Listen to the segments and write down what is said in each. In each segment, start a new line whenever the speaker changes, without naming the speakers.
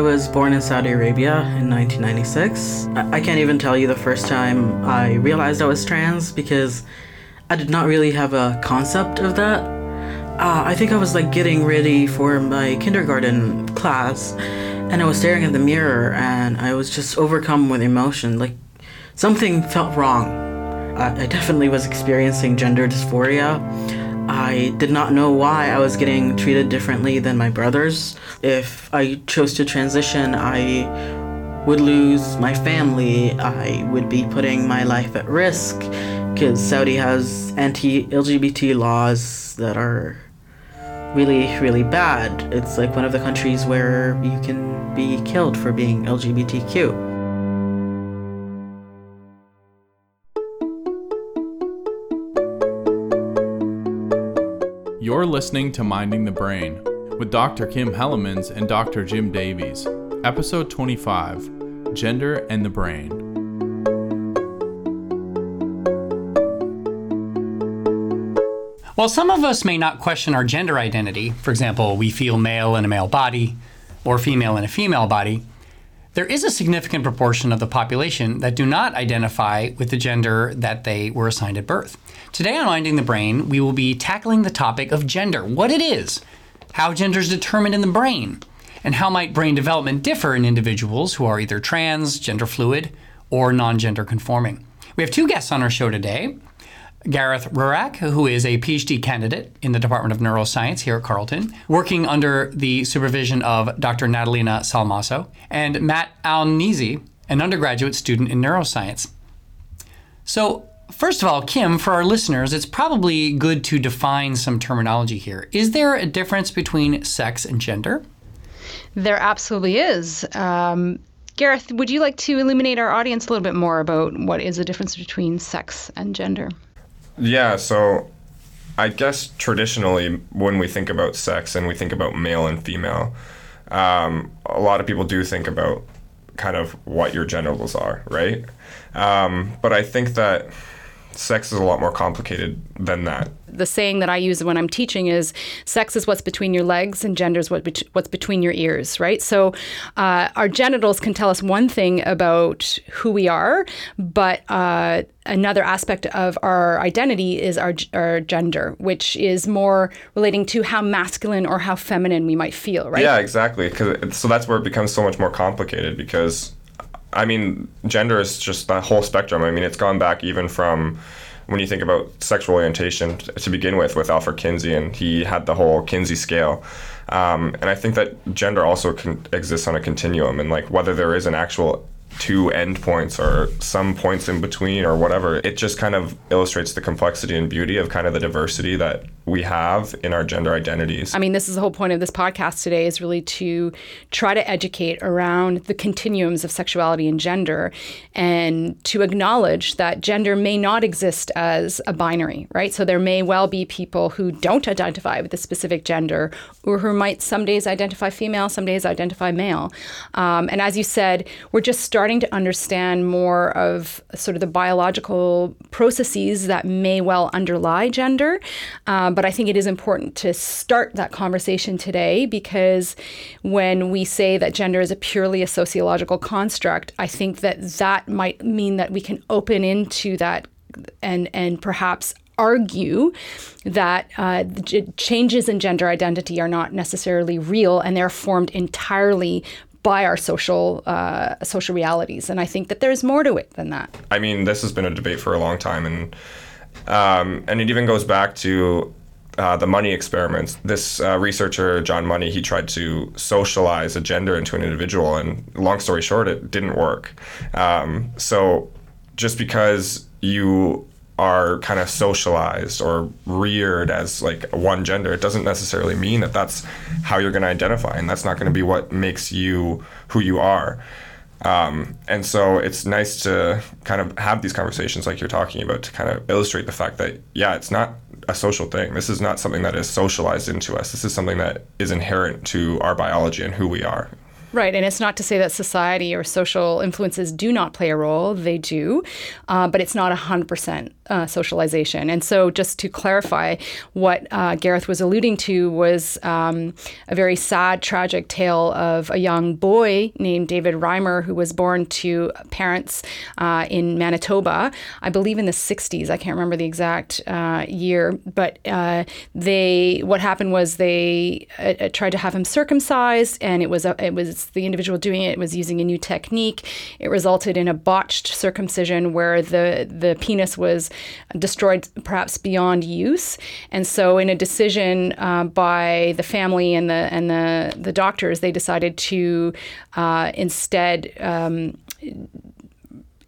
I was born in Saudi Arabia in 1996. I, can't even tell you the first time I realized I was trans because I did not really have a concept of that. Uh, I think I was like getting ready for my kindergarten class and I was staring at the mirror and I was just overcome with emotion. Like something felt wrong. I, I definitely was experiencing gender dysphoria. I did not know why I was getting treated differently than my brothers. If I chose to transition, I would lose my family. I would be putting my life at risk because Saudi has anti LGBT laws that are really, really bad. It's like one of the countries where you can be killed for being LGBTQ.
You're listening to Minding the Brain with Dr. Kim Hellemans and Dr. Jim Davies, episode 25 Gender and the Brain.
While some of us may not question our gender identity, for example, we feel male in a male body or female in a female body, there is a significant proportion of the population that do not identify with the gender that they were assigned at birth. Today on Minding the Brain, we will be tackling the topic of gender, what it is, how gender is determined in the brain, and how might brain development differ in individuals who are either trans, gender fluid, or non gender conforming. We have two guests on our show today. Gareth Rurak, who is a PhD candidate in the Department of Neuroscience here at Carleton, working under the supervision of Dr. Natalina Salmaso, and Matt Al-Anizy, an undergraduate student in neuroscience. So, first of all, Kim, for our listeners, it's probably good to define some terminology here. Is there a difference between sex and gender?
There absolutely is. Um, Gareth, would you like to illuminate our audience a little bit more about what is the difference between sex and gender?
Yeah, so I guess traditionally, when we think about sex and we think about male and female, um, a lot of people do think about kind of what your genitals are, right? Um, but I think that sex is a lot more complicated than that.
The saying that I use when I'm teaching is sex is what's between your legs and gender is what be- what's between your ears, right? So uh, our genitals can tell us one thing about who we are, but uh, another aspect of our identity is our, our gender, which is more relating to how masculine or how feminine we might feel, right?
Yeah, exactly. Cause so that's where it becomes so much more complicated because I mean, gender is just the whole spectrum. I mean, it's gone back even from when you think about sexual orientation to begin with, with Alfred Kinsey, and he had the whole Kinsey scale. Um, and I think that gender also can, exists on a continuum, and like whether there is an actual two endpoints or some points in between or whatever. It just kind of illustrates the complexity and beauty of kind of the diversity that we have in our gender identities.
I mean, this is the whole point of this podcast today is really to try to educate around the continuums of sexuality and gender and to acknowledge that gender may not exist as a binary, right? So there may well be people who don't identify with a specific gender or who might some days identify female, some days identify male. Um, and as you said, we're just starting to understand more of sort of the biological processes that may well underlie gender. Um, but I think it is important to start that conversation today because when we say that gender is a purely a sociological construct, I think that that might mean that we can open into that and and perhaps argue that uh, changes in gender identity are not necessarily real and they're formed entirely by our social uh, social realities. And I think that there's more to it than that.
I mean, this has been a debate for a long time, and um, and it even goes back to uh, the money experiments. This uh, researcher, John Money, he tried to socialize a gender into an individual, and long story short, it didn't work. Um, so just because you are kind of socialized or reared as like one gender, it doesn't necessarily mean that that's how you're going to identify, and that's not going to be what makes you who you are. Um, and so it's nice to kind of have these conversations like you're talking about to kind of illustrate the fact that, yeah, it's not a social thing. This is not something that is socialized into us. This is something that is inherent to our biology and who we are.
Right, and it's not to say that society or social influences do not play a role. They do, uh, but it's not 100% uh, socialization. And so, just to clarify, what uh, Gareth was alluding to was um, a very sad, tragic tale of a young boy named David Reimer who was born to parents uh, in Manitoba, I believe in the 60s. I can't remember the exact uh, year, but uh, they what happened was they tried to have him circumcised, and it was a, it was the individual doing it was using a new technique. It resulted in a botched circumcision where the, the penis was destroyed perhaps beyond use. And so, in a decision uh, by the family and the, and the, the doctors, they decided to uh, instead. Um,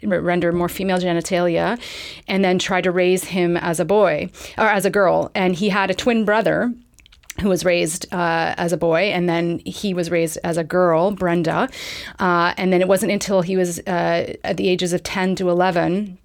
render more female genitalia and then try to raise him as a boy or as a girl and he had a twin brother who was raised uh, as a boy, and then he was raised as a girl, Brenda. Uh, and then it wasn't until he was uh, at the ages of 10 to 11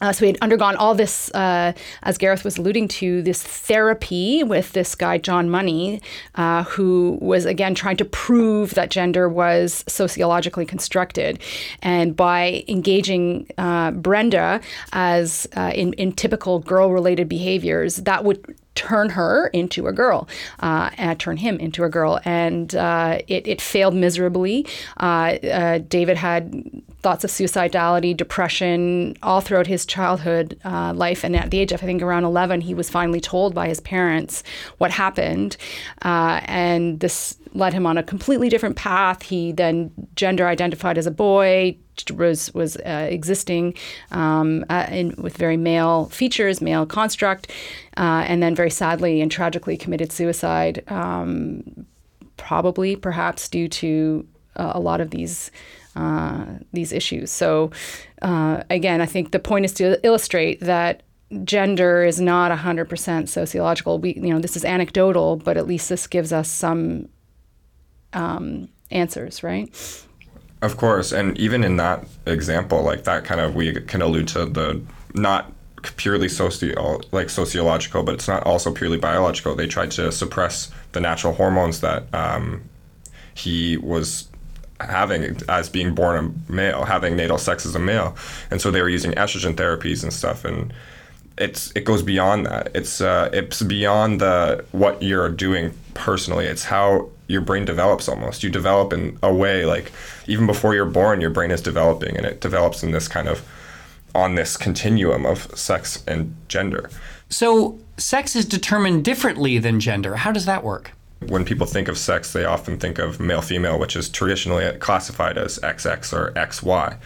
uh, so he had undergone all this, uh, as Gareth was alluding to, this therapy with this guy, John Money, uh, who was again trying to prove that gender was sociologically constructed. And by engaging uh, Brenda as uh, in, in typical girl related behaviors, that would turn her into a girl, uh, and turn him into a girl. And uh, it, it failed miserably. Uh, uh David had thoughts of suicidality, depression, all throughout his childhood uh, life. And at the age of, I think, around 11, he was finally told by his parents what happened. Uh, and this led him on a completely different path. He then gender identified as a boy, was was uh, existing um, uh, in, with very male features, male construct, uh, and then very sadly and tragically committed suicide, um, probably perhaps due to uh, a lot of these. Uh, these issues. So, uh, again, I think the point is to illustrate that gender is not 100% sociological. We, you know, this is anecdotal, but at least this gives us some um, answers, right?
Of course, and even in that example, like that kind of we can allude to the not purely socio like sociological, but it's not also purely biological. They tried to suppress the natural hormones that um, he was having as being born a male, having natal sex as a male, and so they were using estrogen therapies and stuff, and it's it goes beyond that. It's uh, it's beyond the what you're doing personally. It's how your brain develops almost. You develop in a way like even before you're born, your brain is developing, and it develops in this kind of on this continuum of sex and gender.
So sex is determined differently than gender. How does that work?
When people think of sex, they often think of male female, which is traditionally classified as XX or XY.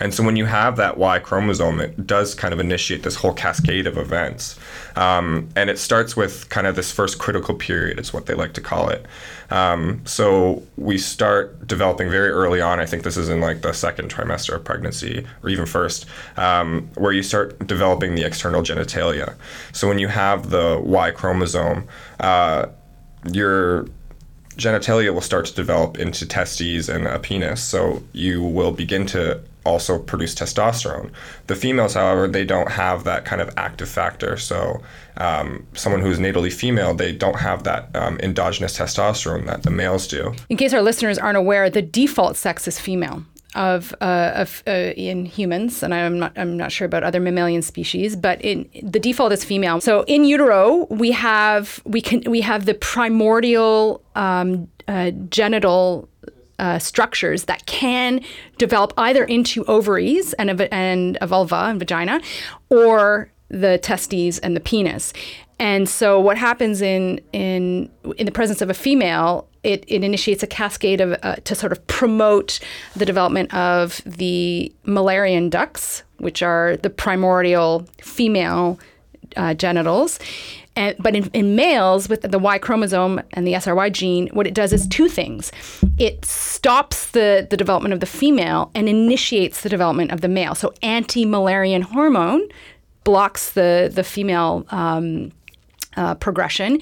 And so when you have that Y chromosome, it does kind of initiate this whole cascade of events. Um, and it starts with kind of this first critical period, is what they like to call it. Um, so we start developing very early on. I think this is in like the second trimester of pregnancy, or even first, um, where you start developing the external genitalia. So when you have the Y chromosome, uh, your genitalia will start to develop into testes and a penis. So you will begin to also produce testosterone. The females, however, they don't have that kind of active factor. So um, someone who's natally female, they don't have that um, endogenous testosterone that the males do.
In case our listeners aren't aware, the default sex is female of, uh, of uh, in humans, and I'm not I'm not sure about other mammalian species, but in the default is female. So in utero, we have we can we have the primordial um, uh, genital uh, structures that can develop either into ovaries and a, and a vulva and vagina, or the testes and the penis. And so what happens in in in the presence of a female, it, it initiates a cascade of uh, to sort of promote the development of the Müllerian ducts, which are the primordial female uh, genitals. And, but in, in, males with the Y chromosome and the SRY gene, what it does is two things. It stops the, the development of the female and initiates the development of the male. So anti-Müllerian hormone blocks the, the female um, uh, progression,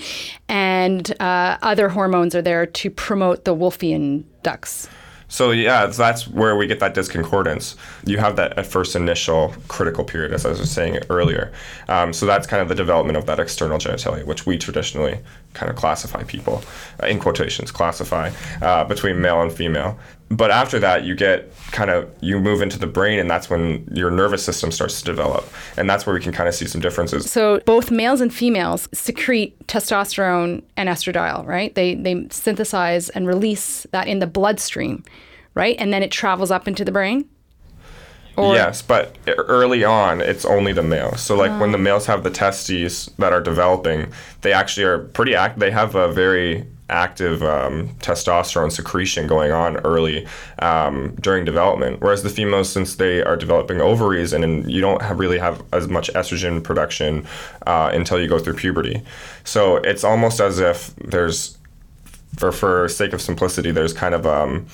and uh, other hormones are there to promote the Wolffian ducts.
So yeah, that's where we get that disconcordance. You have that at first initial critical period, as I was saying earlier. Um, so that's kind of the development of that external genitalia, which we traditionally kind of classify people, uh, in quotations, classify uh, between male and female. But after that, you get kind of you move into the brain, and that's when your nervous system starts to develop, and that's where we can kind of see some differences.
So both males and females secrete testosterone and estradiol, right? They they synthesize and release that in the bloodstream, right? And then it travels up into the brain.
Or? Yes, but early on, it's only the males. So, like when the ah. males have the testes that are developing, they actually are pretty act. They have a very active um, testosterone secretion going on early um, during development. Whereas the females, since they are developing ovaries and, and you don't have really have as much estrogen production uh, until you go through puberty. So it's almost as if there's, for for sake of simplicity, there's kind of um,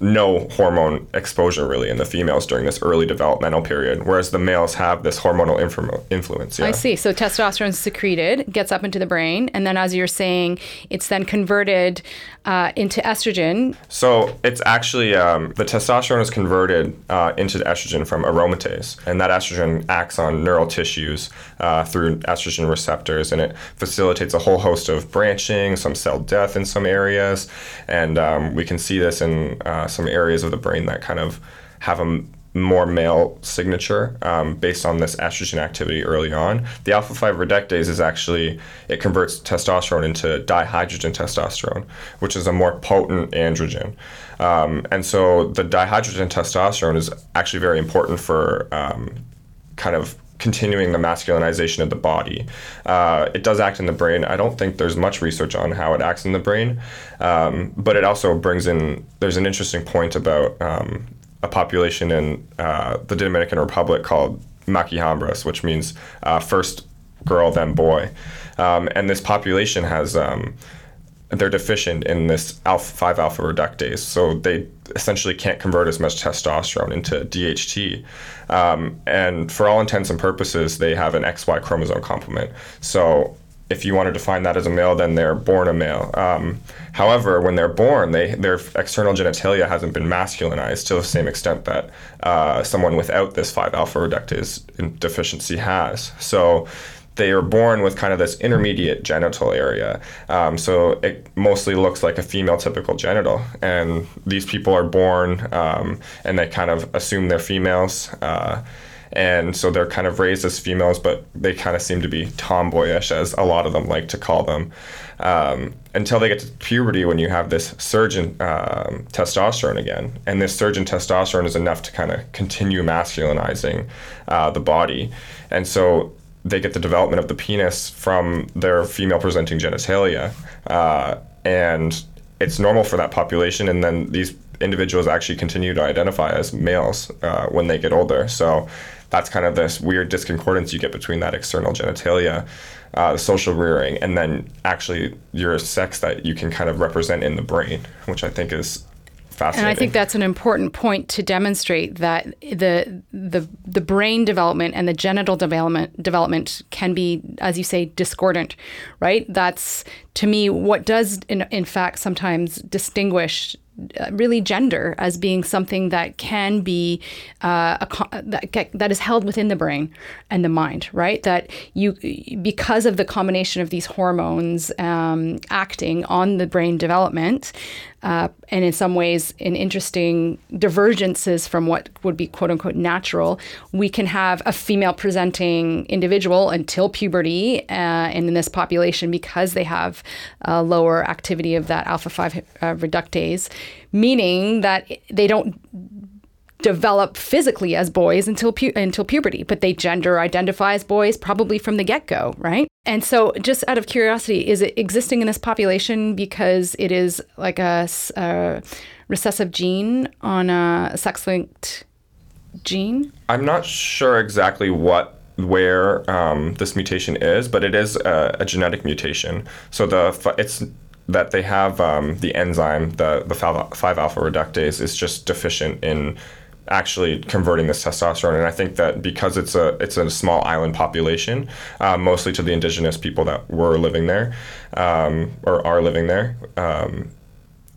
no hormone exposure really in the females during this early developmental period, whereas the males have this hormonal influ- influence.
Yeah. I see. So testosterone is secreted, gets up into the brain, and then, as you're saying, it's then converted uh, into estrogen.
So it's actually um, the testosterone is converted uh, into estrogen from aromatase, and that estrogen acts on neural tissues uh, through estrogen receptors, and it facilitates a whole host of branching, some cell death in some areas, and um, we can see this in uh, some areas of the brain that kind of have a more male signature um, based on this estrogen activity early on. The alpha 5 reductase is actually, it converts testosterone into dihydrotestosterone, which is a more potent androgen. Um, and so the dihydrotestosterone is actually very important for um, kind of continuing the masculinization of the body. Uh, it does act in the brain. I don't think there's much research on how it acts in the brain, um, but it also brings in. There's an interesting point about um, a population in uh, the Dominican Republic called machihembras, which means uh, first girl then boy, um, and this population has um, they're deficient in this alpha 5 alpha reductase so they essentially can't convert as much testosterone into DHT um, and for all intents and purposes they have an XY chromosome complement. So if you want to define that as a male then they're born a male. Um, however when they're born they their external genitalia hasn't been masculinized to the same extent that uh, someone without this 5 alpha reductase deficiency has. So they are born with kind of this intermediate genital area. Um, so it mostly looks like a female typical genital. And these people are born um, and they kind of assume they're females. Uh, and so they're kind of raised as females, but they kind of seem to be tomboyish, as a lot of them like to call them, um, until they get to puberty when you have this surge in um, testosterone again. And this surge in testosterone is enough to kind of continue masculinizing uh, the body. And so they get the development of the penis from their female presenting genitalia. Uh, and it's normal for that population. And then these individuals actually continue to identify as males uh, when they get older. So that's kind of this weird disconcordance you get between that external genitalia, uh, the social rearing, and then actually your sex that you can kind of represent in the brain, which I think is
and I think that's an important point to demonstrate that the the the brain development and the genital development development can be, as you say, discordant, right? That's to me what does in, in fact sometimes distinguish uh, really gender as being something that can be uh, a, that, that is held within the brain and the mind, right? That you, because of the combination of these hormones um, acting on the brain development, uh, and in some ways, in interesting divergences from what would be quote unquote natural, we can have a female presenting individual until puberty, uh, and in this population, because they have a lower activity of that alpha 5 uh, reductase, meaning that they don't develop physically as boys until pu- until puberty, but they gender identify as boys probably from the get go, right? And so, just out of curiosity, is it existing in this population because it is like a, a recessive gene on a sex linked gene?
I'm not sure exactly what where um, this mutation is, but it is a, a genetic mutation. So the it's that they have um, the enzyme, the the five alpha reductase, is just deficient in actually converting this testosterone. And I think that because it's a it's a small island population, uh, mostly to the indigenous people that were living there um, or are living there. Um,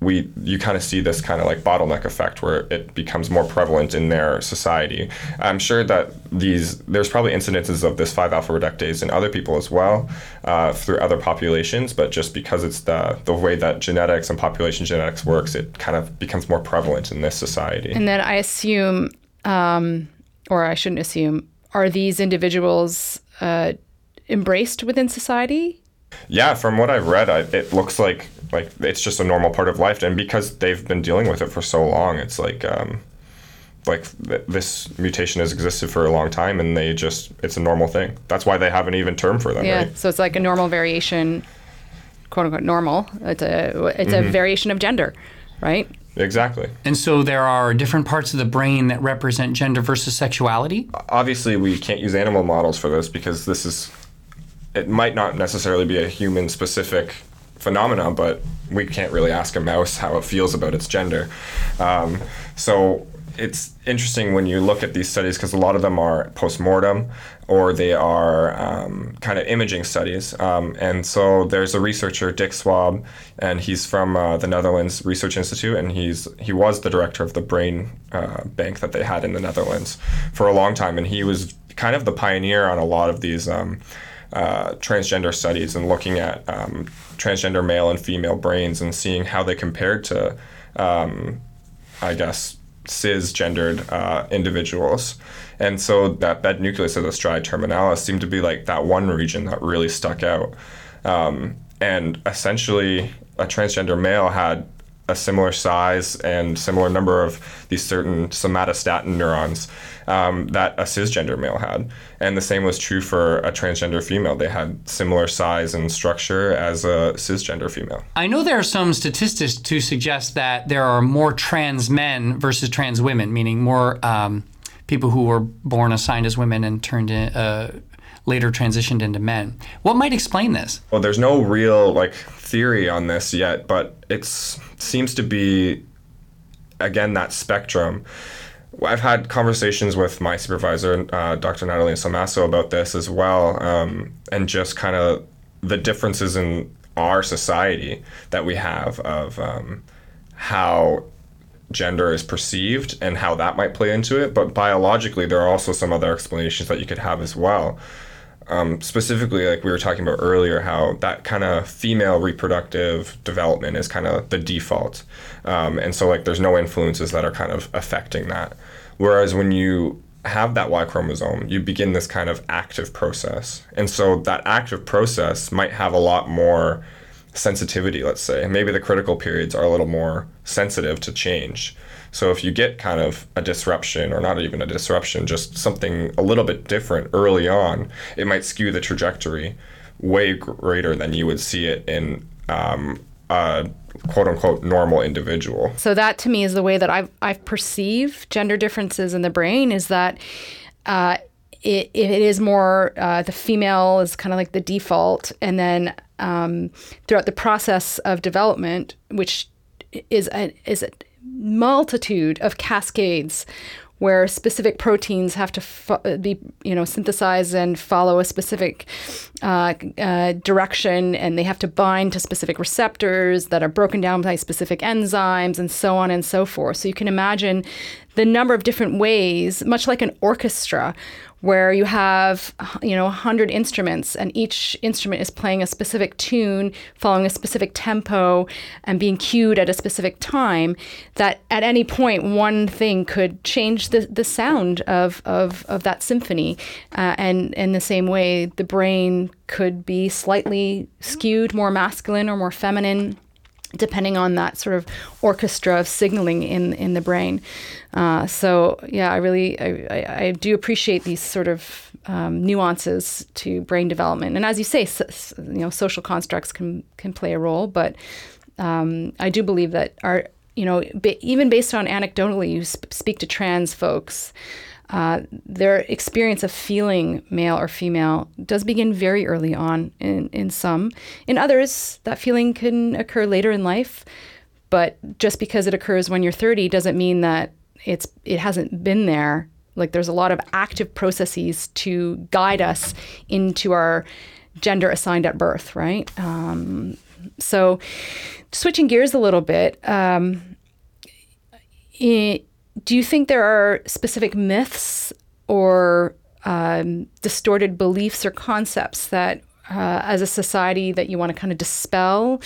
we you kind of see this kind of like bottleneck effect where it becomes more prevalent in their society. I'm sure that these there's probably incidences of this 5 alpha reductase in other people as well uh, through other populations, but just because it's the the way that genetics and population genetics works, it kind of becomes more prevalent in this society.
And then I assume, um, or I shouldn't assume, are these individuals uh, embraced within society?
Yeah, from what I've read, I, it looks like like it's just a normal part of life, and because they've been dealing with it for so long, it's like um, like th- this mutation has existed for a long time, and they just it's a normal thing. That's why they have an even term for them,
Yeah.
right?
So it's like a normal variation, quote unquote normal. It's a it's a variation of gender, right?
Exactly.
And so there are different parts of the brain that represent gender versus sexuality.
Obviously, we can't use animal models for this because this is it might not necessarily be a human specific phenomenon, but we can't really ask a mouse how it feels about its gender. Um, so it's interesting when you look at these studies because a lot of them are post-mortem or they are um, kind of imaging studies. Um, and so there's a researcher, Dick Swaab, and he's from uh, the Netherlands Research Institute, and he's he was the director of the brain uh, bank that they had in the Netherlands for a long time, and he was kind of the pioneer on a lot of these. Um, uh, transgender studies and looking at um, transgender male and female brains and seeing how they compared to, um, I guess, cisgendered uh, individuals. And so that bed nucleus of the stria terminalis seemed to be like that one region that really stuck out. Um, and essentially, a transgender male had a similar size and similar number of these certain somatostatin neurons um, that a cisgender male had. And the same was true for a transgender female. They had similar size and structure as a cisgender female.
I know there are some statistics to suggest that there are more trans men versus trans women, meaning more um, people who were born assigned as women and turned in, uh, later transitioned into men. What might explain this?
Well, there's no real like theory on this yet, but it seems to be again that spectrum. I've had conversations with my supervisor, uh, Dr. Natalie Salmaso, about this as well, um, and just kind of the differences in our society that we have of um, how gender is perceived and how that might play into it. But biologically, there are also some other explanations that you could have as well. Um, specifically, like we were talking about earlier, how that kind of female reproductive development is kind of the default. Um, and so, like, there's no influences that are kind of affecting that. Whereas when you have that Y chromosome, you begin this kind of active process. And so, that active process might have a lot more sensitivity, let's say. Maybe the critical periods are a little more sensitive to change. So if you get kind of a disruption, or not even a disruption, just something a little bit different early on, it might skew the trajectory way greater than you would see it in um, a quote unquote normal individual.
So that to me is the way that I've I've perceived gender differences in the brain is that uh, it, it is more uh, the female is kind of like the default, and then um, throughout the process of development, which is a, is a multitude of cascades where specific proteins have to fo- be you know synthesized and follow a specific uh, uh, direction and they have to bind to specific receptors that are broken down by specific enzymes and so on and so forth. So you can imagine the number of different ways much like an orchestra where you have you know 100 instruments and each instrument is playing a specific tune following a specific tempo and being cued at a specific time that at any point one thing could change the, the sound of, of, of that symphony. Uh, and in the same way the brain could be slightly skewed more masculine or more feminine depending on that sort of orchestra of signaling in in the brain. Uh, so yeah, I really I, I, I, do appreciate these sort of um, nuances to brain development, and as you say, so, you know, social constructs can can play a role, but um, I do believe that our you know even based on anecdotally, you sp- speak to trans folks. Uh, their experience of feeling male or female does begin very early on in, in some. In others, that feeling can occur later in life. But just because it occurs when you're 30 doesn't mean that it's it hasn't been there. Like there's a lot of active processes to guide us into our gender assigned at birth, right? Um, So, switching gears a little bit, um, i- do you think there are specific myths or um, distorted beliefs or concepts that, uh, as a society, that you want to kind of dispel?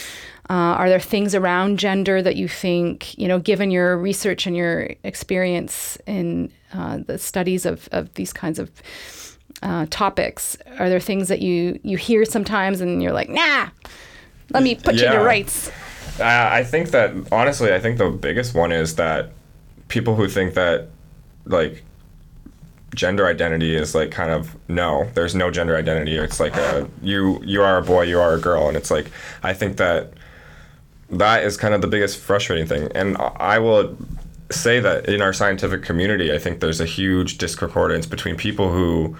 Uh, are there things around gender that you think, you know, given your research and your experience in uh, the studies of, of these kinds of uh, topics, are there things that you you hear sometimes and you're like, nah, let me put you
Yeah.
to rights?
Uh, I think that honestly, I think the biggest one is that people who think that like gender identity is like kind of no, there's no gender identity. It's like a, you you are a boy, you are a girl, and it's like I think that that is kind of the biggest frustrating thing. And I will say that in our scientific community, I think there's a huge discordance between people who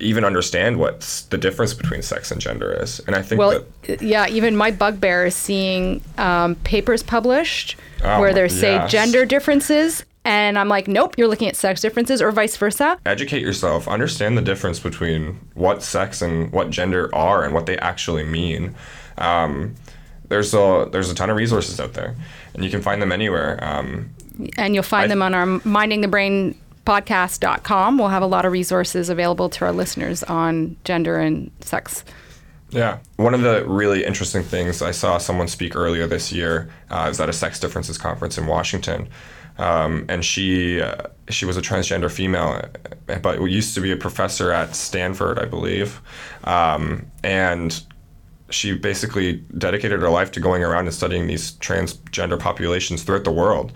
even understand what the difference between sex and gender is. And I think
Well,
that
yeah, even my bugbear is seeing um, papers published
Oh,
where they say
yes.
gender differences, and I'm like, nope, you're looking at sex differences, or vice versa.
educate yourself understand the difference between what sex and what gender are and what they actually mean um, there's a there's a ton of resources out there and you can find them anywhere um,
And you'll find
I-
them on our Minding the Brain podcast.com. We'll have a lot of resources available to our listeners on gender and sex.
yeah one of the really interesting things i saw someone speak earlier this year uh, is at a sex differences conference in washington um, and she uh, she was a transgender female uh, but used to be a professor at stanford i believe um, and she basically dedicated her life to going around and studying these transgender populations throughout the world.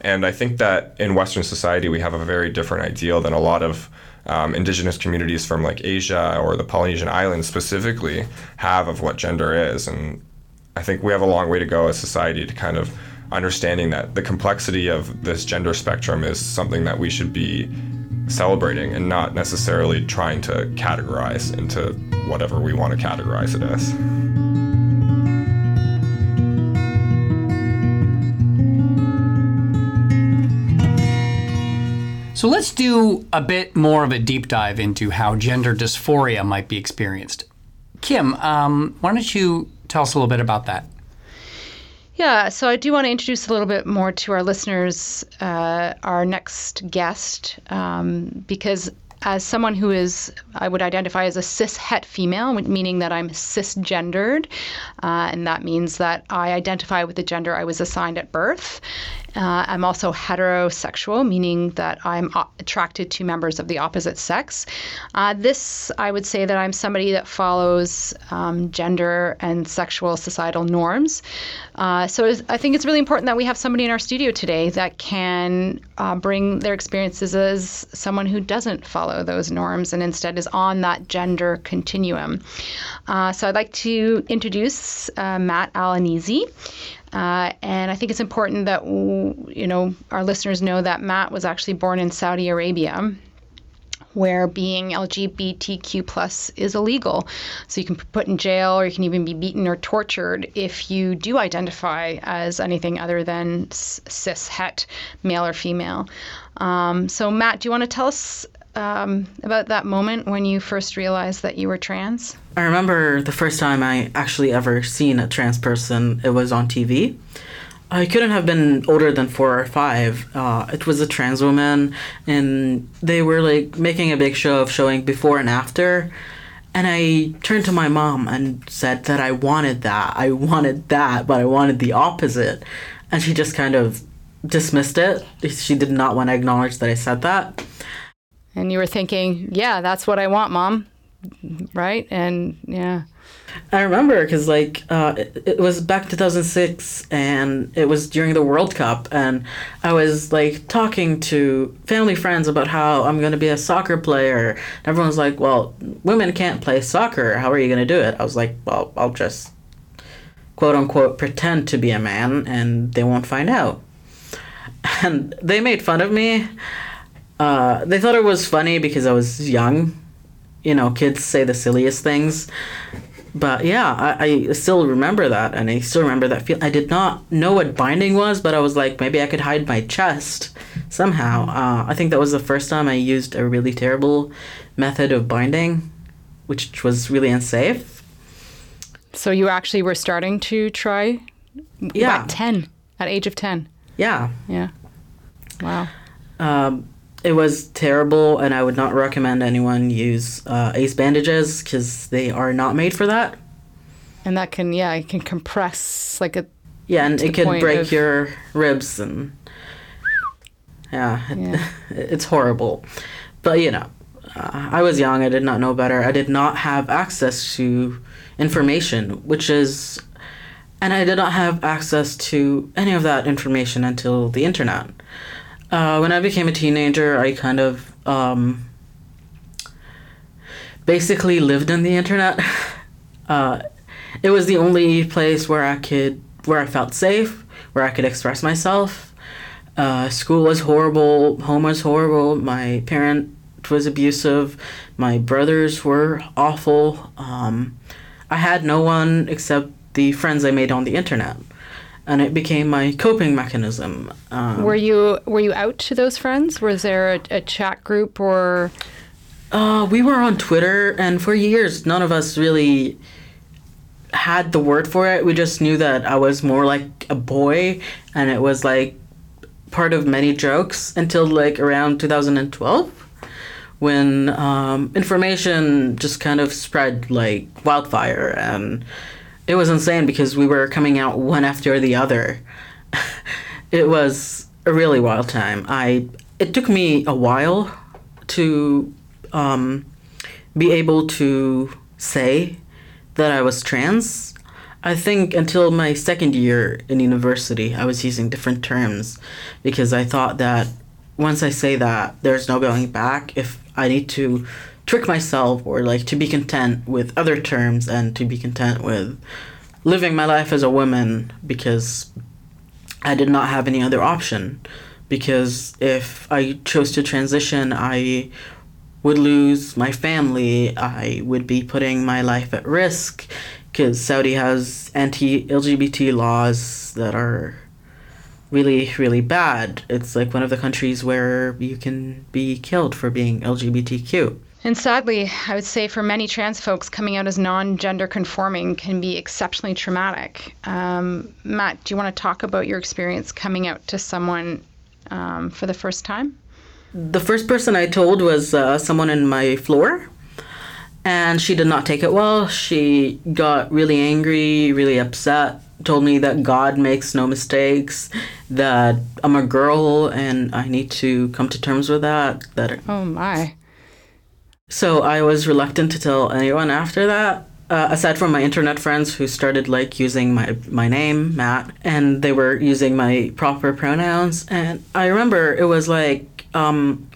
And I think that in Western society, we have a very different ideal than a lot of um, indigenous communities from like Asia or the Polynesian Islands specifically have of what gender is. And I think we have a long way to go as society to kind of understanding that the complexity of this gender spectrum is something that we should be celebrating and not necessarily trying to categorize into whatever we want to categorize it as.
So let's do a bit more of a deep dive into how gender dysphoria might be experienced. Kim, um, why don't you tell us a little bit about that?
Yeah, so I do want to introduce a little bit more to our listeners, uh, our next guest, um, because as someone who is, I would identify as a cis het female, meaning that I'm cisgendered, uh, and that means that I identify with the gender I was assigned at birth. Uh, I'm also heterosexual, meaning that I'm a- attracted to members of the opposite sex. Uh, this, I would say that I'm somebody that follows um, gender and sexual societal norms. Uh, so it's- I think it's really important that we have somebody in our studio today that can uh, bring their experiences as someone who doesn't follow those norms and instead is on that gender continuum. Uh, so I'd like to introduce uh, Matt Al-Anizy. Uh, and I think it's important that you know our listeners know that Matt was actually born in Saudi Arabia, where being LGBTQ plus is illegal. So you can be put in jail, or you can even be beaten or tortured if you do identify as anything other than cis het, male or female. Um, so Matt, do you want to tell us um, about that moment when you first realized that you were trans?
I remember the first time I actually ever seen a trans person. It was on TV. I couldn't have been older than four or five. Uh, it was a trans woman, and they were like making a big show of showing before and after. And I turned to my mom and said that I wanted that. I wanted that, but I wanted the opposite. And she just kind of dismissed it. She did not want to acknowledge that I said that.
And you were thinking, yeah, that's what I want, mom. Right? And yeah.
I remember because like uh, it, it was back in 2006 and it was during the World Cup and I was like talking to family friends about how I'm gonna be a soccer player. And everyone's like, "Well, women can't play soccer. How are you gonna do it?" I was like, "Well, I'll just quote unquote pretend to be a man and they won't find out." And they made fun of me. Uh, they thought it was funny because I was young. You know, kids say the silliest things but yeah, I, I still remember that, and I still remember that feel. I did not know what binding was, but I was like, maybe I could hide my chest somehow. Uh, I think that was the first time I used a really terrible method of binding, which was really unsafe.
So you actually were starting to try
Yeah.
at 10, at age of 10.
Yeah.
Yeah. Wow.
Um, it was terrible, and I would not recommend anyone use uh, ace bandages because they are not made for that.
And that can, yeah, it can compress like a,
Yeah, and it could break
of-
your ribs, and yeah, it- it's horrible. But you know, uh, I was young. I did not know better. I did not have access to information, which is, and I did not have access to any of that information until the internet. Uh, when I became a teenager, I kind of um, basically lived in the internet. Uh, it was the only place where I could, where I felt safe, where I could express myself. Uh, school was horrible. Home was horrible. My parent was abusive. My brothers were awful. Um, I had no one except the friends I made on the internet, and it became my coping mechanism. Um,
were you, were you out to those friends? Was there a, a chat group or,
Uh, we were on Twitter, and for years, none of us really had the word for it. We just knew that I was more like a boy, and it was like part of many jokes until like around 2012 when um, information just kind of spread like wildfire and it was insane because we were coming out one after the other it was a really wild time i it took me a while to um, be able to say that I was trans. I think until my second year in university, I was using different terms because I thought that once I say that, there's no going back. If I need to trick myself or like to be content with other terms and to be content with living my life as a woman because I did not have any other option. Because if I chose to transition, I would lose my family. I would be putting my life at risk because Saudi has anti LGBT laws that are really, really bad. It's like one of the countries where you can be killed for being LGBTQ.
And sadly, I would say for many trans folks, coming out as non gender conforming can be exceptionally traumatic. Um, Matt, do you want to talk about your experience coming out to someone um, for the first time?
The first person I told was uh, someone in my floor, and she did not take it well. She got really angry, really upset, told me that God makes no mistakes, that I'm a girl and I need to come to terms with that, that
Oh my.
So I was reluctant to tell anyone after that. Uh, aside from my internet friends who started like using my my name Matt and they were using my proper pronouns and I remember it was like um,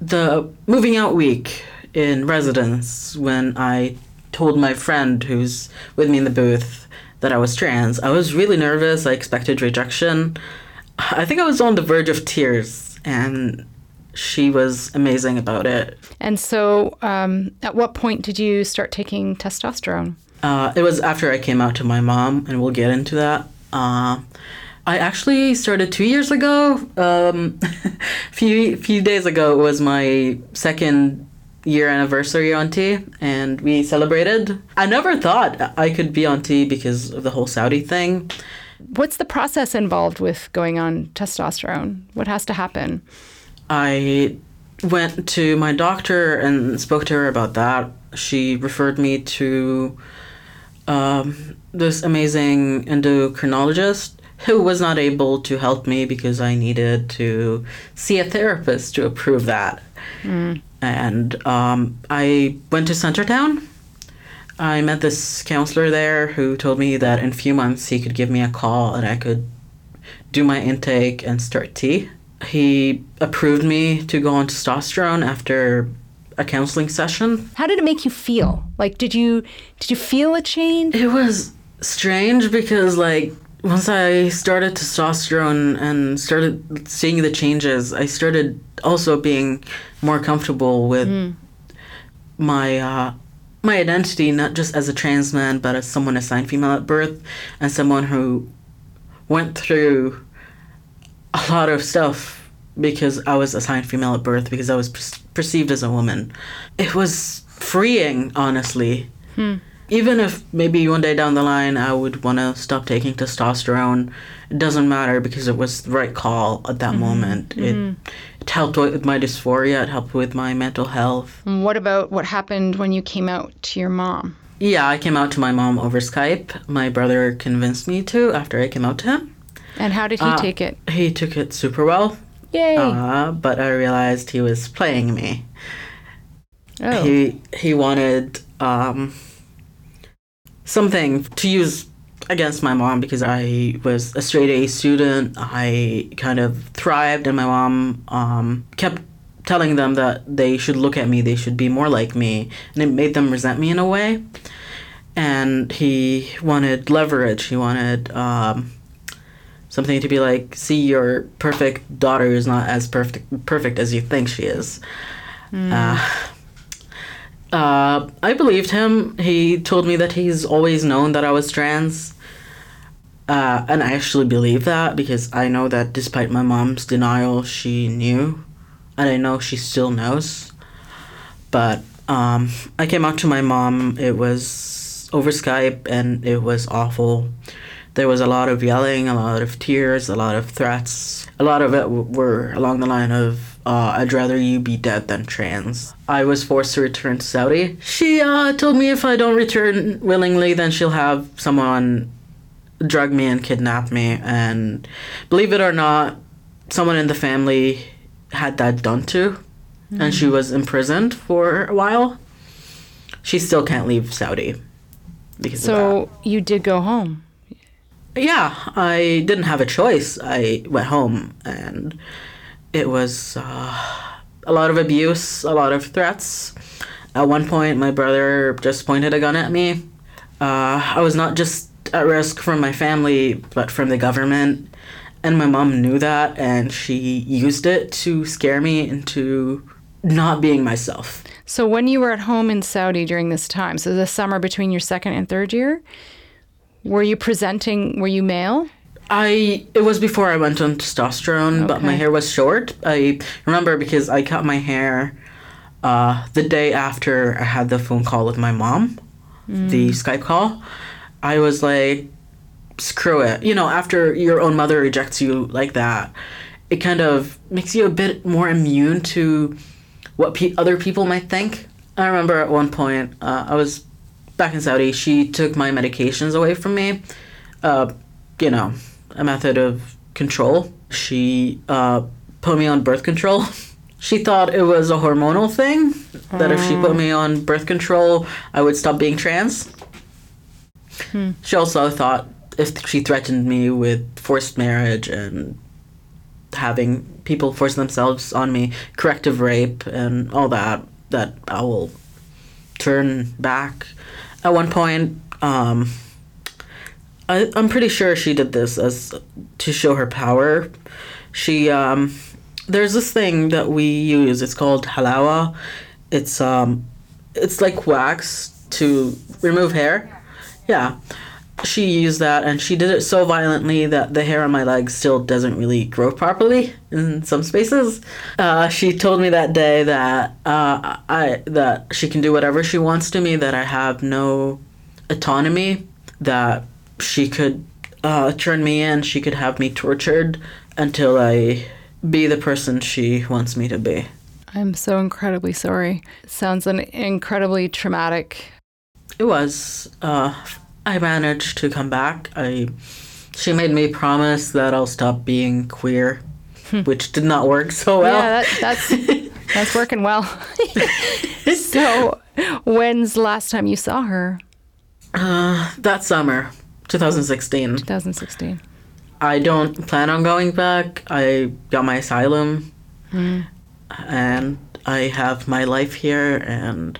the moving out week in residence when I told my friend who's with me in the booth that I was trans. I was really nervous. I expected rejection. I think I was on the verge of tears and she was amazing about it.
And so, um, at what point did you start taking testosterone?
Uh, it was after I came out to my mom, and we'll get into that. Uh, I actually started two years ago. Um, few few days ago it was my second year anniversary on T, and we celebrated. I never thought I could be on T because of the whole Saudi thing.
What's the process involved with going on testosterone? What has to happen?
I went to my doctor and spoke to her about that. She referred me to um, this amazing endocrinologist who was not able to help me because I needed to see a therapist to approve that. And um, I went to Centretown. I met this counselor there who told me that in a few months he could give me a call and I could do my intake and start T. He approved me to go on testosterone after a counseling session.
How did it make you feel? Like, did you did you feel a change?
It was strange because, like, once I started testosterone and started seeing the changes, I started also being more comfortable with my uh, my identity, not just as a trans man, but as someone assigned female at birth and someone who went through a lot of stuff because I was assigned female at birth because I was per- perceived as a woman. It was freeing, honestly. Hmm. even if maybe one day down the line I would want to stop taking testosterone, it doesn't matter because it was the right call at that mm-hmm. moment. It, mm-hmm. it helped with my dysphoria, it helped with my mental health.
What about what happened when you came out to your mom?
Yeah, I came out to my mom over Skype. My brother convinced me to after I came out to him.
And how did he
Uh,
take it?
He took it super well,
Yay!
uh, but I realized he was playing me.
oh.
He he wanted um, something to use against my mom because I was a straight A student. I kind of thrived, and my mom um, kept telling them that they should look at me, they should be more like me, and it made them resent me in a way. And he wanted leverage. He wanted um, something to be like, "See, your perfect daughter is not as perfect perfect as you think she is." Uh, uh, I believed him. He told me that he's always known that I was trans. Uh, and I actually believe that because I know that despite my mom's denial, she knew. And I know she still knows. But um, I came out to my mom. It was over Skype and it was awful. There was a lot of yelling, a lot of tears, a lot of threats. A lot of it w- were along the line of, uh, I'd rather you be dead than trans. I was forced to return to Saudi. She uh, told me if I don't return willingly, then she'll have someone drug me and kidnap me. And believe it or not, someone in the family had that done to. And she was imprisoned for a while. She still can't leave Saudi. Because of that.
so you did go home.
Yeah, I didn't have a choice. I went home and it was uh, a lot of abuse, a lot of threats. At one point, my brother just pointed a gun at me. Uh, I was not just at risk from my family, but from the government. And my mom knew that, and she used it to scare me into not being myself.
So when you were at home in Saudi during this time, so the summer between your second and third year, were you presenting? Were you male?
I it was before I went on testosterone, but my hair was short. I remember because I cut my hair uh, the day after I had the phone call with my mom, the Skype call. I was like, screw it. You know, after your own mother rejects you like that, it kind of makes you a bit more immune to what pe- other people might think. I remember at one point, uh, I was back in Saudi, she took my medications away from me. Uh, you know, a method of control. She uh, put me on birth control. She thought it was a hormonal thing, that if she put me on birth control, I would stop being trans. She also thought if she threatened me with forced marriage and having people force themselves on me, corrective rape, and all that, that I will turn back. At one point, um, I, I'm pretty sure she did this as to show her power. She um, there's this thing that we use. It's called halawa. It's um, it's like wax to remove hair. Yeah, she used that, and she did it so violently that the hair on my legs still doesn't really grow properly in some spaces. Uh, she told me that day that uh, I that she can do whatever she wants to me. That I have no autonomy. That she could uh, turn me in. She could have me tortured until I be the person she wants me to be.
I'm so incredibly sorry. It sounds an incredibly traumatic.
It was. Uh, I managed to come back. I. She made me promise that I'll stop being queer, which did not work so well.
Yeah, that, that's that's working well. so, when's the last time you saw her?
Uh, that summer, 2016.
2016.
I don't plan on going back. I got my asylum, and I have my life here, and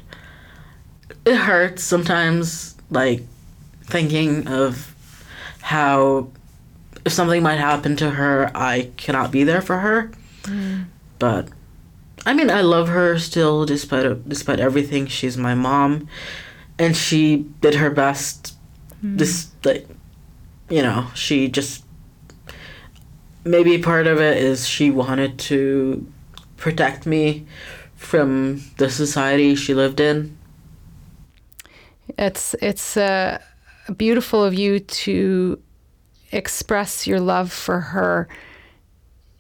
it hurts sometimes, like thinking of how if something might happen to her, I cannot be there for her. But I mean, I love her still, despite despite everything. She's my mom, and she did her best. This like, you know, she just maybe part of it is she wanted to protect me from the society she lived in.
It's it's uh, beautiful of you to express your love for her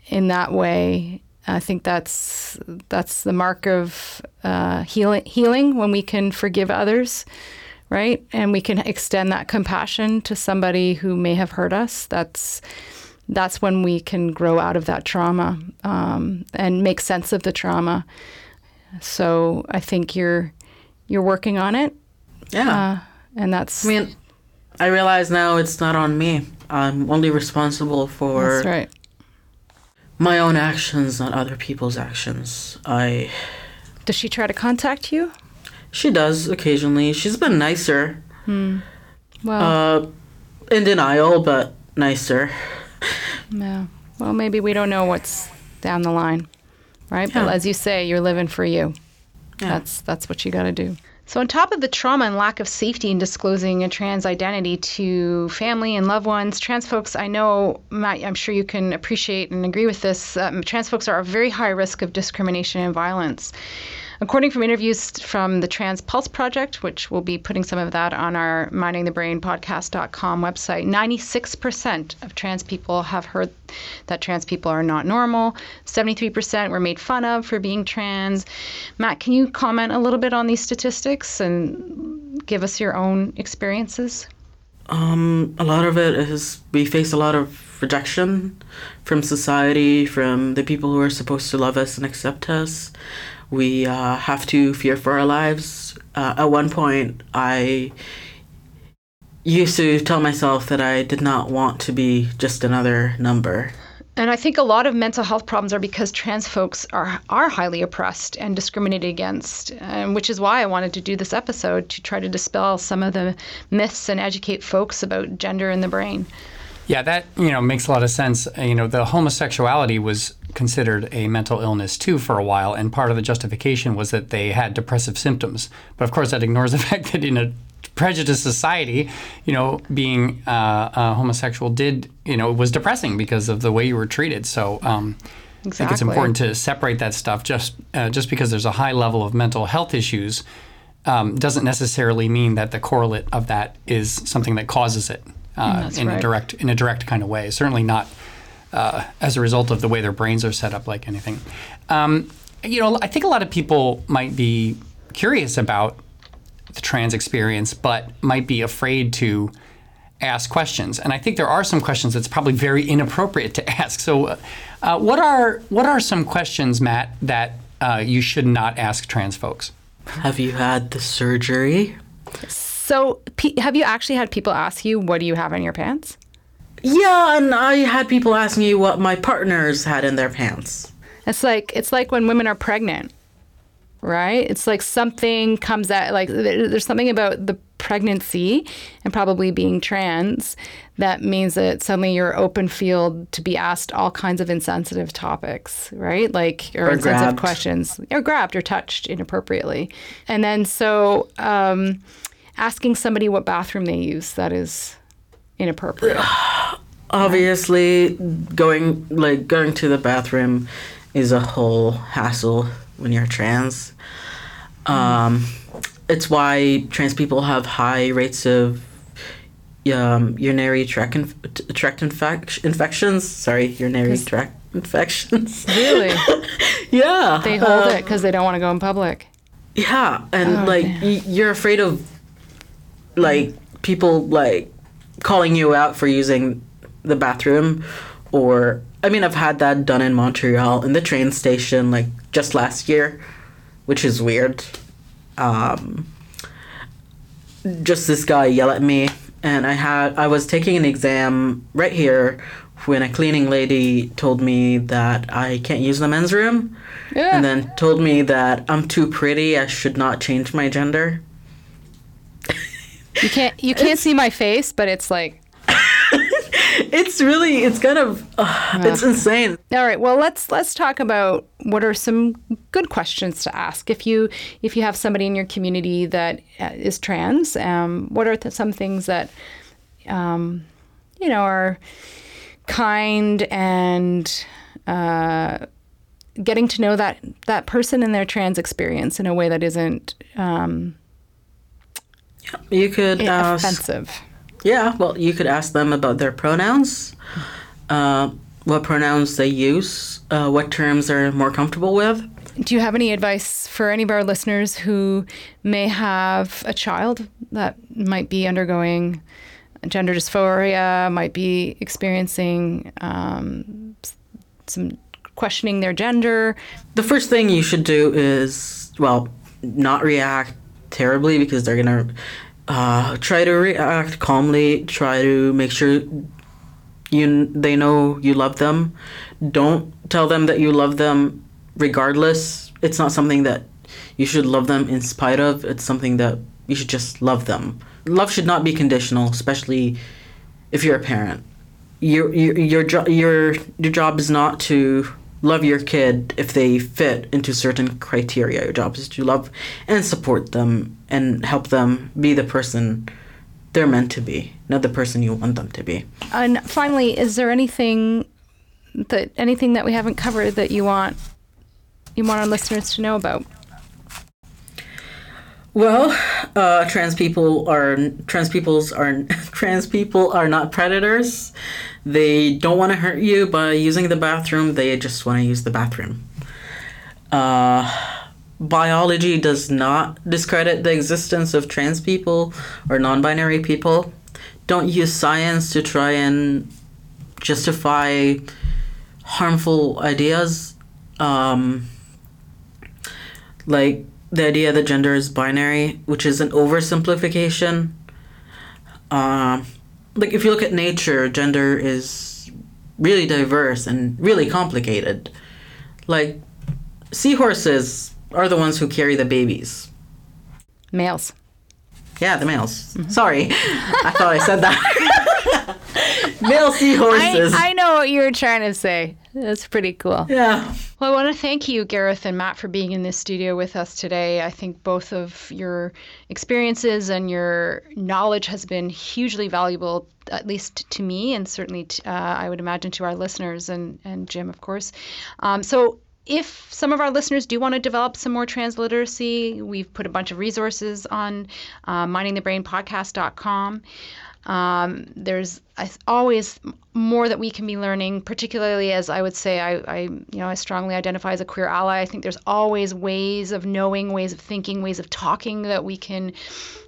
in that way. I think that's that's the mark of uh, healing. Healing when we can forgive others, right, and we can extend that compassion to somebody who may have hurt us. That's that's when we can grow out of that trauma um, and make sense of the trauma. So I think you're you're working on it,
Yeah.
and that's
I mean, I realize now it's not on me. I'm only responsible for
that's right.
my own actions, not other people's actions. I.
Does she try to contact you?
She does occasionally. She's been nicer. Hmm.
Well,
Uh, in denial, but nicer.
yeah. Well, maybe we don't know what's down the line, right? But as you say, you're living for you.
Yeah.
That's that's what you got to do. So, on top of the trauma and lack of safety in disclosing a trans identity to family and loved ones, trans folks, I know, Matt, I'm sure you can appreciate and agree with this. Um, trans folks are at very high risk of discrimination and violence. According from interviews from the Trans Pulse Project, which we'll be putting some of that on our mindingthebrainpodcast.com website, 96% of trans people have heard that trans people are not normal. 73% were made fun of for being trans. Matt, can you comment a little bit on these statistics and give us your own experiences?
Um, a lot of it is we face a lot of rejection from society, from the people who are supposed to love us and accept us. We uh, have to fear for our lives. Uh, at one point, I used to tell myself that I did not want to be just another number.
And I think a lot of mental health problems are because trans folks are are highly oppressed and discriminated against, um, which is why I wanted to do this episode to try to dispel some of the myths and educate folks about gender in the brain.
Yeah, that you know makes a lot of sense. Uh, You know, the homosexuality was considered a mental illness too for a while, and part of the justification was that they had depressive symptoms. But of course, that ignores the fact that in a prejudiced society, you know, being uh, uh, homosexual did you know was depressing because of the way you were treated. So. Um, I think it's important to separate that stuff. Just uh, just because there's a high level of mental health issues um, doesn't necessarily mean that the correlate of that is something that causes it uh,
That's
in a direct in a direct kind of way. Certainly not uh, as a result of the way their brains are set up, like anything. Um, you know, I think a lot of people might be curious about the trans experience, but might be afraid to ask questions. And I think there are some questions that's probably very inappropriate to ask. So, uh, uh, what are what are some questions, Matt, that uh, you should not ask trans folks?
Have you had the surgery?
So, have you actually had people ask you, "What do you have in your pants?"
Yeah, and I had people ask me what my partners had in their pants.
It's like it's like when women are pregnant, right? It's like something comes out like there's something about the pregnancy and probably being trans that means that suddenly you're open field to be asked all kinds of insensitive topics, right? Like or,
Or
insensitive
grabbed.
questions, or grabbed or touched inappropriately, and then so um, asking somebody what bathroom they use that is inappropriate.
Obviously, going like going to the bathroom is a whole hassle when you're trans. Um, it's why trans people have high rates of um, urinary tract inf- tract infec- infections. Sorry, urinary tract infections.
Really,
yeah,
they hold
uh,
it because they don't want to go in public.
Yeah, and
Oh,
like
man.
y- you're afraid of like people like calling you out for using the bathroom or I mean I've had that done in Montreal in the train station like just last year, which is weird. Um just this guy yell at me and I had I was taking an exam right here when a cleaning lady told me that I can't use the men's room
Yeah.
and then told me that I'm too pretty, I should not change my gender.
You can't you can't see my face, but it's like
It's really, it's kind of, uh, it's insane.
all right. Well, let's let's talk about what are some good questions to ask if you if you have somebody in your community that uh, trans. Um, what are th- some things that um, you know are kind and uh, getting to know that that person and their trans experience in a way that isn't um,
You could ask.
offensive.
Yeah, well, you could ask them about their pronouns, uh, what pronouns they use, uh, what terms they're more comfortable with.
Do you have any advice for any of our listeners who may have a child that might be undergoing gender dysphoria, might be experiencing um, some questioning their gender?
The first thing you should do is, well, not react terribly because they're gonna uh, try to react calmly. Try to make sure you they know you love them. Don't tell them that you love them regardless. It's not something that you should love them in spite of. It's something that you should just love them. Love should not be conditional, especially if you're a parent. Your your your job your your job is not to love your kid if they fit into certain criteria. Your job is to love and support them and help them be the person they're meant to be, not the person you want them to be.
And finally, is there anything that anything that we haven't covered that you want you want our listeners to know about?
Well, uh, trans people are trans peoples are trans people are not predators. They don't want to hurt you by using the bathroom. They just want to use the bathroom. Uh, biology does not discredit the existence of trans people or non-binary people. Don't use science to try and justify harmful ideas. Um, like the idea that gender is binary, which is an oversimplification. Um, like if you look at nature, gender is really diverse and really complicated. Like seahorses are the ones who carry the babies.
Males.
Yeah, the males. Mm-hmm. Sorry, I thought I said that. Male seahorses.
I, I know what you were trying to say. That's pretty cool.
yeah.
Well, I want to thank you, Gareth and Matt, for being in this studio with us today. I think both of your experiences and your knowledge has been hugely valuable, at least to me, and certainly, t- uh, I would imagine, to our listeners and, and Jim, of course. Um, so, if some of our listeners do want to develop some more transliteracy, we've put a bunch of resources on uh, mindingthebrainpodcast.com. Um, there's always more that we can be learning, particularly as I would say I, I, you know, I strongly identify as a queer ally. I think there's always ways of knowing, ways of thinking, ways of talking that we can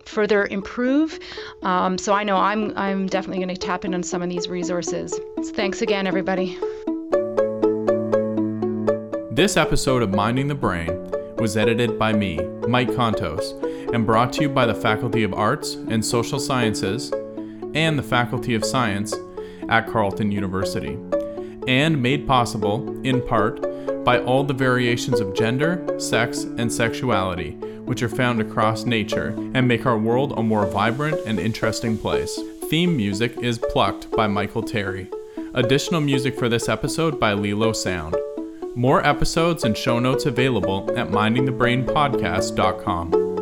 further improve. Um, so I know I'm, I'm definitely going to tap in on some of these resources. So thanks again, everybody.
This episode of Minding the Brain was edited by me, Mike Contos, and brought to you by the Faculty of Arts and Social Sciences and the Faculty of Science at Carleton University, and made possible, in part, by all the variations of gender, sex, and sexuality which are found across nature and make our world a more vibrant and interesting place. Theme music is Plucked by Michael Terry. Additional music for this episode by Lilo Sound. More episodes and show notes available at mindingthebrainpodcast.com.